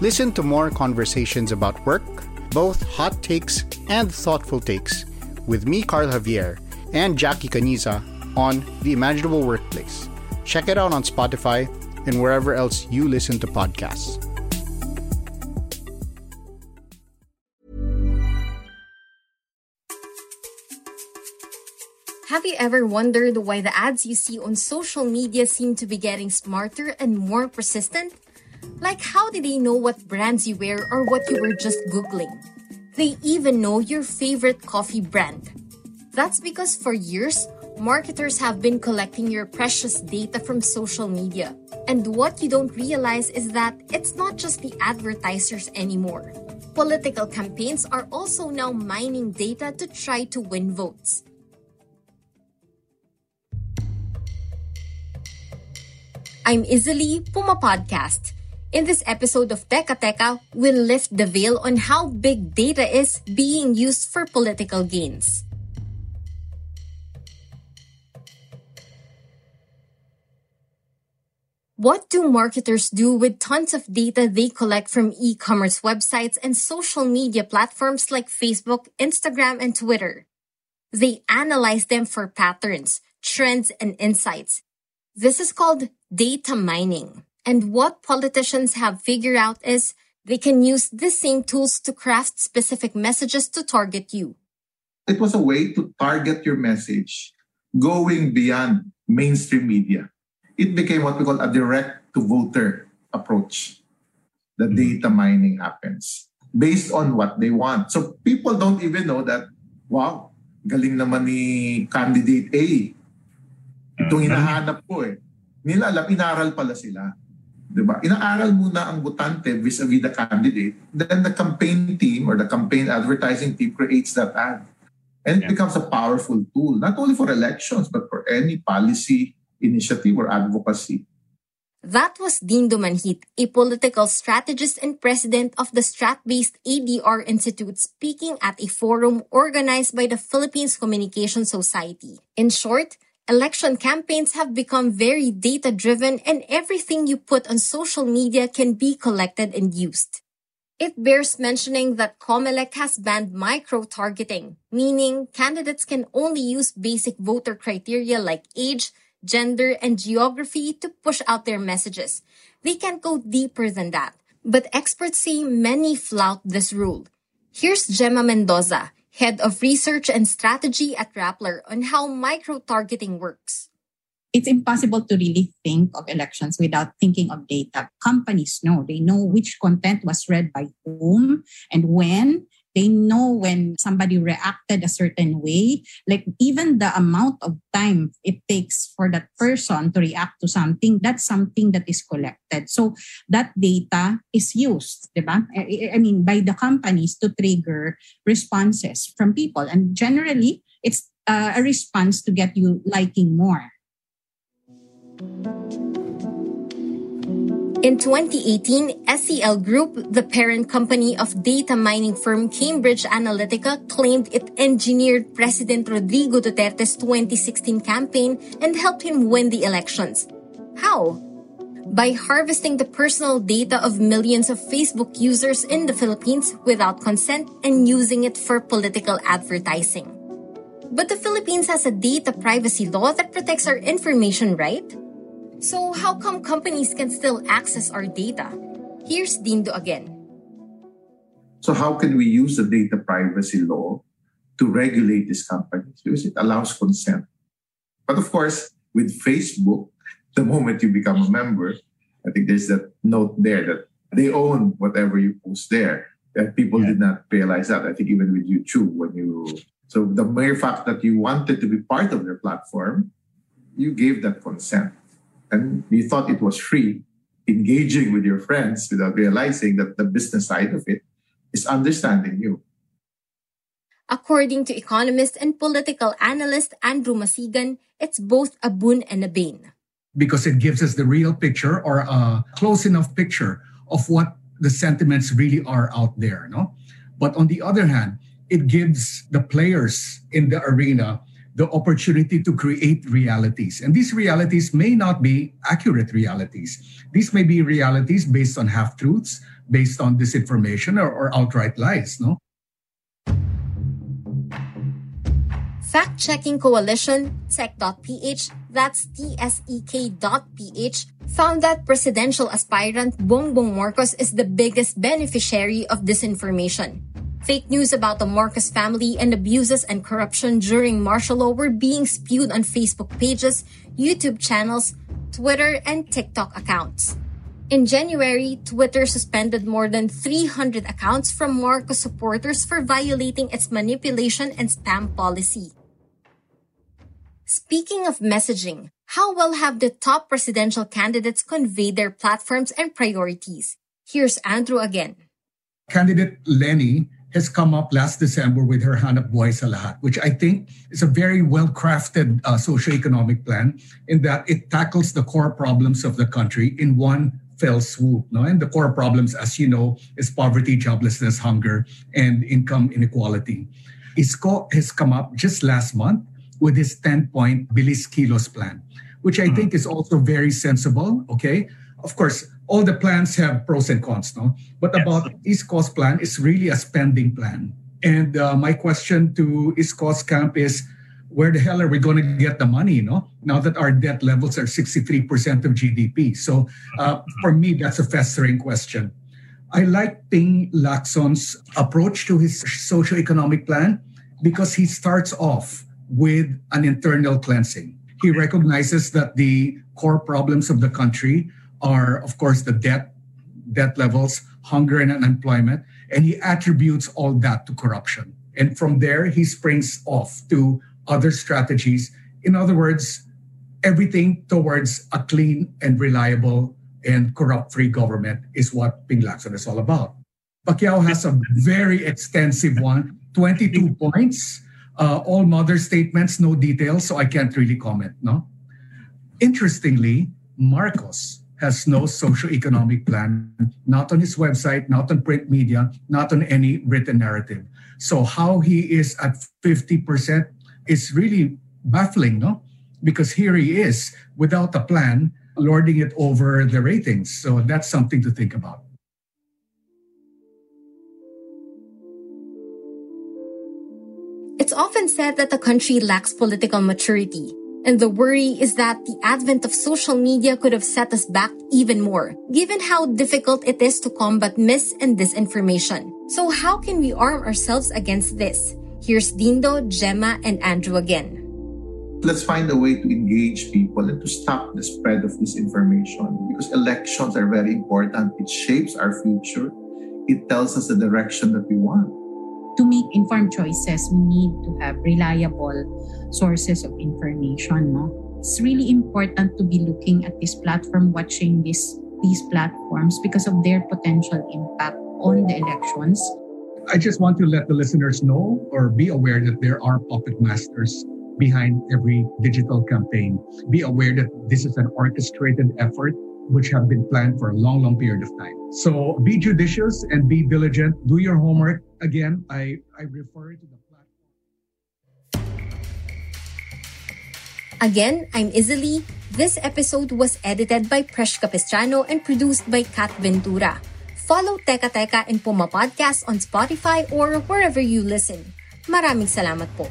Listen to more conversations about work, both hot takes and thoughtful takes, with me, Carl Javier, and Jackie Caniza on The Imaginable Workplace. Check it out on Spotify and wherever else you listen to podcasts. Have you ever wondered why the ads you see on social media seem to be getting smarter and more persistent? Like, how did they know what brands you wear or what you were just Googling? They even know your favorite coffee brand. That's because for years, marketers have been collecting your precious data from social media. And what you don't realize is that it's not just the advertisers anymore. Political campaigns are also now mining data to try to win votes. I'm Izzy Puma Podcast. In this episode of Teka Teka, we'll lift the veil on how big data is being used for political gains. What do marketers do with tons of data they collect from e commerce websites and social media platforms like Facebook, Instagram, and Twitter? They analyze them for patterns, trends, and insights. This is called data mining. And what politicians have figured out is they can use the same tools to craft specific messages to target you. It was a way to target your message going beyond mainstream media. It became what we call a direct to voter approach. The mm-hmm. data mining happens based on what they want. So people don't even know that, wow, galing naman ni candidate A. Itong mm-hmm. hinahanap ko eh. Nila alam, inaral pala sila. Diba? Inaaral muna ang botante vis-a-vis the candidate. Then the campaign team or the campaign advertising team creates that ad. And it yeah. becomes a powerful tool, not only for elections, but for any policy initiative or advocacy. That was Dean Dumanhit, a political strategist and president of the Strat-based ADR Institute speaking at a forum organized by the Philippines Communication Society. In short, Election campaigns have become very data driven and everything you put on social media can be collected and used. It bears mentioning that Comelec has banned micro-targeting, meaning candidates can only use basic voter criteria like age, gender, and geography to push out their messages. They can't go deeper than that. But experts say many flout this rule. Here's Gemma Mendoza, head of research and strategy at Rappler, on how micro targeting works. It's impossible to really think of elections without thinking of data. Companies know, they know which content was read by whom and when they know when somebody reacted a certain way. Like even the amount of time it takes for that person to react to something, that's something that is collected. So that data is used, diba? I mean, by the companies to trigger responses from people. And generally, it's uh, a response to get you liking more. In 2018, SCL Group, the parent company of data mining firm Cambridge Analytica, claimed it engineered President Rodrigo Duterte's 2016 campaign and helped him win the elections. How? By harvesting the personal data of millions of Facebook users in the Philippines without consent and using it for political advertising. But the Philippines has a data privacy law that protects our information, right? So how come companies can still access our data? Here's Dindo again. So how can we use the data privacy law to regulate these companies? Because it allows consent. But of course, with Facebook, the moment you become a member, I think there's that note there that they own whatever you post there. That people yeah. did not realize that. I think even with YouTube, when you so the mere fact that you wanted to be part of their platform, you gave that consent and you thought it was free, engaging with your friends without realizing that the business side of it is understanding you. According to economist and political analyst Andrew Masigan, it's both a boon and a bane. Because it gives us the real picture or a close enough picture of what the sentiments really are out there. No? But on the other hand, it gives the players in the arena the opportunity to create realities. And these realities may not be accurate realities. These may be realities based on half truths, based on disinformation, or, or outright lies. No? Fact checking coalition, tsek.ph, that's tsek.ph, found that presidential aspirant Bongbong Marcos is the biggest beneficiary of disinformation. Fake news about the Marcos family and abuses and corruption during martial law were being spewed on Facebook pages, YouTube channels, Twitter, and TikTok accounts. In January, Twitter suspended more than 300 accounts from Marcos supporters for violating its manipulation and spam policy. Speaking of messaging, how well have the top presidential candidates conveyed their platforms and priorities? Here's Andrew again. Candidate Leni has come up last December with her Hanap Buhay sa Lahat, which I think is a very well-crafted uh, socioeconomic plan in that it tackles the core problems of the country in one fell swoop. No? And the core problems, as you know, is poverty, joblessness, hunger, and income inequality. Isko has come up just last month with his 10 point Bilis Kilos plan, which I mm-hmm. think is also very sensible. Okay. Of course, all the plans have pros and cons, no? But yes. about Coast plan is really a spending plan. And uh, my question to Isko's camp is, where the hell are we going to get the money, no? Now that our debt levels are 63% of GDP. So uh, for me, that's a festering question. I like Ping Lacson's approach to his socio-economic plan because he starts off with an internal cleansing. He recognizes that the core problems of the country are, of course, the debt, debt levels, hunger, and unemployment, and he attributes all that to corruption. And from there, he springs off to other strategies. In other words, everything towards a clean and reliable and corrupt-free government is what Ping Lacson is all about. Pacquiao has a very extensive one, 22 points uh, all mother statements, no details, so I can't really comment. No. Interestingly, Marcos has no socio-economic plan, not on his website, not on print media, not on any written narrative. So how he is at 50% is really baffling, no? Because here he is without a plan, lording it over the ratings. So that's something to think about. It's often said that the country lacks political maturity. And the worry is that the advent of social media could have set us back even more, given how difficult it is to combat mis and disinformation. So how can we arm ourselves against this? Here's Dindo, Gemma, and Andrew again. Let's find a way to engage people and to stop the spread of disinformation because elections are very important. It shapes our future. It tells us the direction that we want to make informed choices, we need to have reliable sources of information. No? It's really important to be looking at this platform, watching this, these platforms because of their potential impact on the elections. I just want to let the listeners know or be aware that there are puppet masters behind every digital campaign. Be aware that this is an orchestrated effort which have been planned for a long, long period of time. So be judicious and be diligent. Do your homework. Again, I, I refer to the platform. Again, I'm Izzy. This episode was edited by Presh Capistrano and produced by Kat Ventura. Follow Teka Teka and Puma Podcast on Spotify or wherever you listen. Maraming salamat po.